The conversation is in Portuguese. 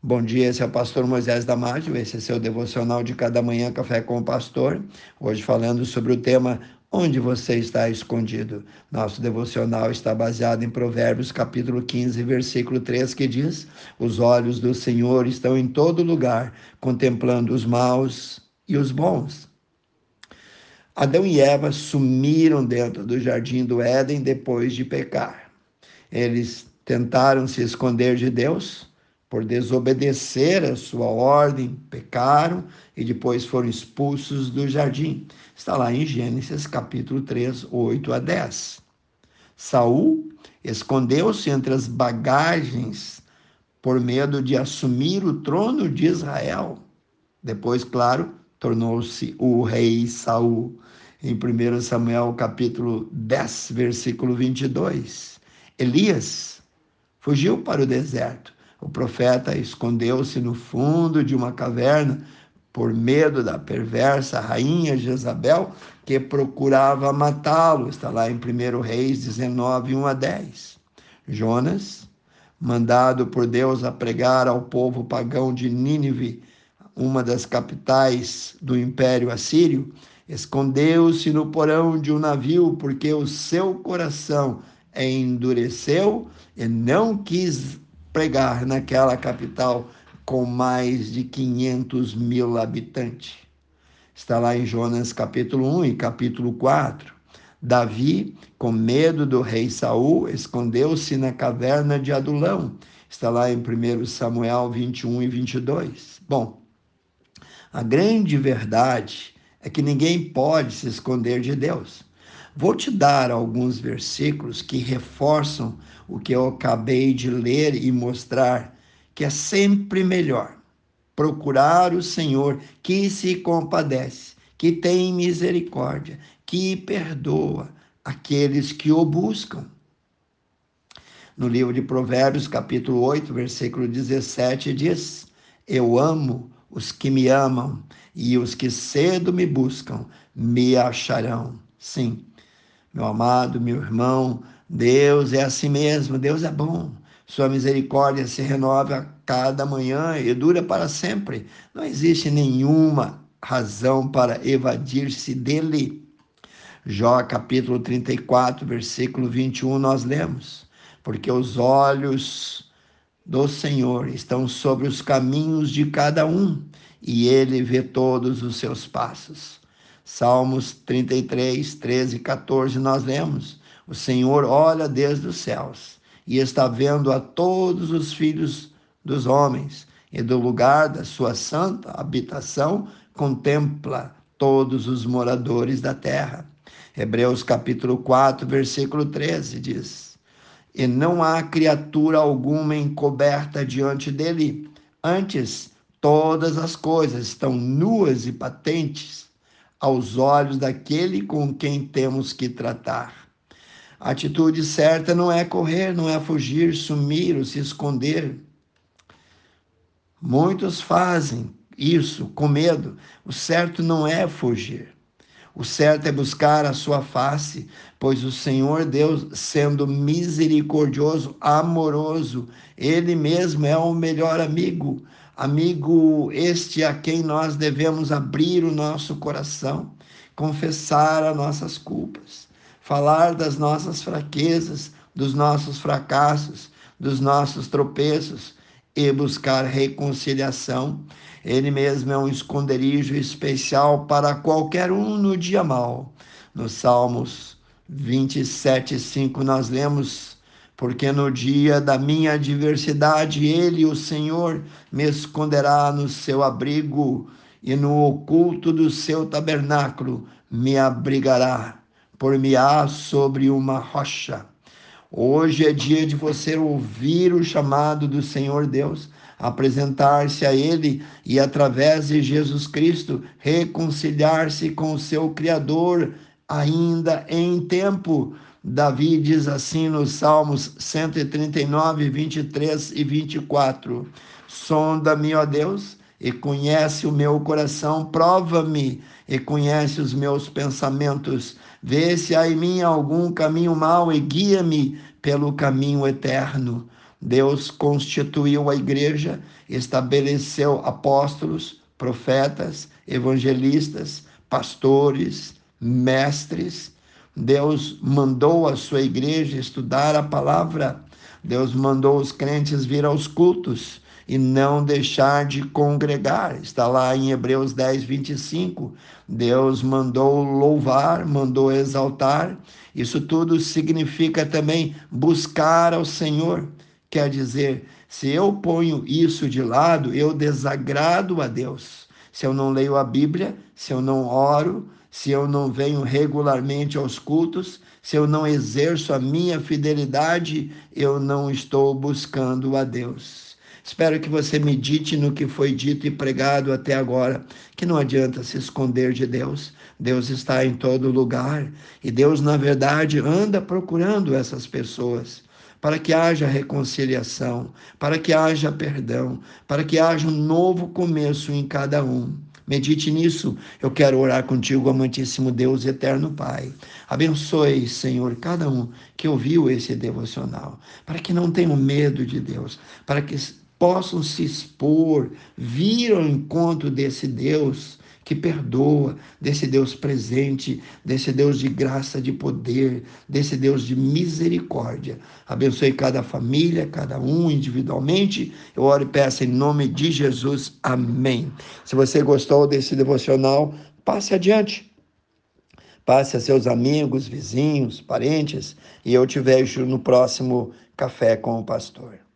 Bom dia, esse é o pastor Moisés Damásio, esse é seu devocional de cada manhã, Café com o Pastor. Hoje falando sobre o tema Onde você está escondido? Nosso devocional está baseado em Provérbios capítulo 15, versículo 3, que diz: Os olhos do Senhor estão em todo lugar, contemplando os maus e os bons. Adão e Eva sumiram dentro do jardim do Éden depois de pecar. Eles tentaram se esconder de Deus, por desobedecer a sua ordem, pecaram e depois foram expulsos do jardim. Está lá em Gênesis capítulo 3, 8 a 10. Saul escondeu-se entre as bagagens por medo de assumir o trono de Israel. Depois, claro, tornou-se o rei Saul. Em 1 Samuel capítulo 10, versículo 22. Elias fugiu para o deserto o profeta escondeu-se no fundo de uma caverna por medo da perversa rainha Jezabel, que procurava matá-lo. Está lá em 1 Reis 19, 1 a 10. Jonas, mandado por Deus a pregar ao povo pagão de Nínive, uma das capitais do Império Assírio, escondeu-se no porão de um navio, porque o seu coração endureceu e não quis pregar naquela capital com mais de 500 mil habitantes. Está lá em Jonas capítulo 1 e capítulo 4. Davi, com medo do rei Saul, escondeu-se na caverna de Adulão. Está lá em 1 Samuel 21 e 22. Bom, a grande verdade é que ninguém pode se esconder de Deus. Vou te dar alguns versículos que reforçam o que eu acabei de ler e mostrar, que é sempre melhor procurar o Senhor que se compadece, que tem misericórdia, que perdoa aqueles que o buscam. No livro de Provérbios, capítulo 8, versículo 17, diz: Eu amo os que me amam, e os que cedo me buscam me acharão. Sim, meu amado, meu irmão, Deus é assim mesmo, Deus é bom. Sua misericórdia se renova a cada manhã e dura para sempre. Não existe nenhuma razão para evadir-se dele. Jó capítulo 34, versículo 21, nós lemos: Porque os olhos do Senhor estão sobre os caminhos de cada um, e ele vê todos os seus passos. Salmos 33, 13 e 14, nós lemos: O Senhor olha desde os céus e está vendo a todos os filhos dos homens, e do lugar da sua santa habitação contempla todos os moradores da terra. Hebreus capítulo 4, versículo 13 diz: E não há criatura alguma encoberta diante dele, antes todas as coisas estão nuas e patentes aos olhos daquele com quem temos que tratar. A atitude certa não é correr, não é fugir, sumir ou se esconder. Muitos fazem isso com medo. O certo não é fugir. O certo é buscar a sua face, pois o Senhor Deus, sendo misericordioso, amoroso, Ele mesmo é o melhor amigo. Amigo este a quem nós devemos abrir o nosso coração, confessar as nossas culpas, falar das nossas fraquezas, dos nossos fracassos, dos nossos tropeços e buscar reconciliação. Ele mesmo é um esconderijo especial para qualquer um no dia mal. Nos Salmos 27, 5, nós lemos porque no dia da minha adversidade, Ele, o Senhor, me esconderá no seu abrigo e no oculto do seu tabernáculo me abrigará, por-me-á sobre uma rocha. Hoje é dia de você ouvir o chamado do Senhor Deus, apresentar-se a Ele e, através de Jesus Cristo, reconciliar-se com o seu Criador, ainda em tempo Davi diz assim nos Salmos 139, 23 e 24: Sonda-me, ó Deus, e conhece o meu coração, prova-me e conhece os meus pensamentos. Vê se há em mim algum caminho mau e guia-me pelo caminho eterno. Deus constituiu a igreja, estabeleceu apóstolos, profetas, evangelistas, pastores, mestres. Deus mandou a sua igreja estudar a palavra. Deus mandou os crentes vir aos cultos e não deixar de congregar. Está lá em Hebreus 10, 25. Deus mandou louvar, mandou exaltar. Isso tudo significa também buscar ao Senhor. Quer dizer, se eu ponho isso de lado, eu desagrado a Deus. Se eu não leio a Bíblia, se eu não oro, se eu não venho regularmente aos cultos, se eu não exerço a minha fidelidade, eu não estou buscando a Deus. Espero que você medite no que foi dito e pregado até agora, que não adianta se esconder de Deus. Deus está em todo lugar e Deus, na verdade, anda procurando essas pessoas para que haja reconciliação, para que haja perdão, para que haja um novo começo em cada um. Medite nisso. Eu quero orar contigo, amantíssimo Deus, eterno Pai. Abençoe, Senhor, cada um que ouviu esse devocional, para que não tenham medo de Deus, para que possam se expor, vir ao encontro desse Deus que perdoa, desse Deus presente, desse Deus de graça, de poder, desse Deus de misericórdia. Abençoe cada família, cada um individualmente. Eu oro e peço em nome de Jesus. Amém. Se você gostou desse devocional, passe adiante. Passe a seus amigos, vizinhos, parentes, e eu te vejo no próximo Café com o Pastor.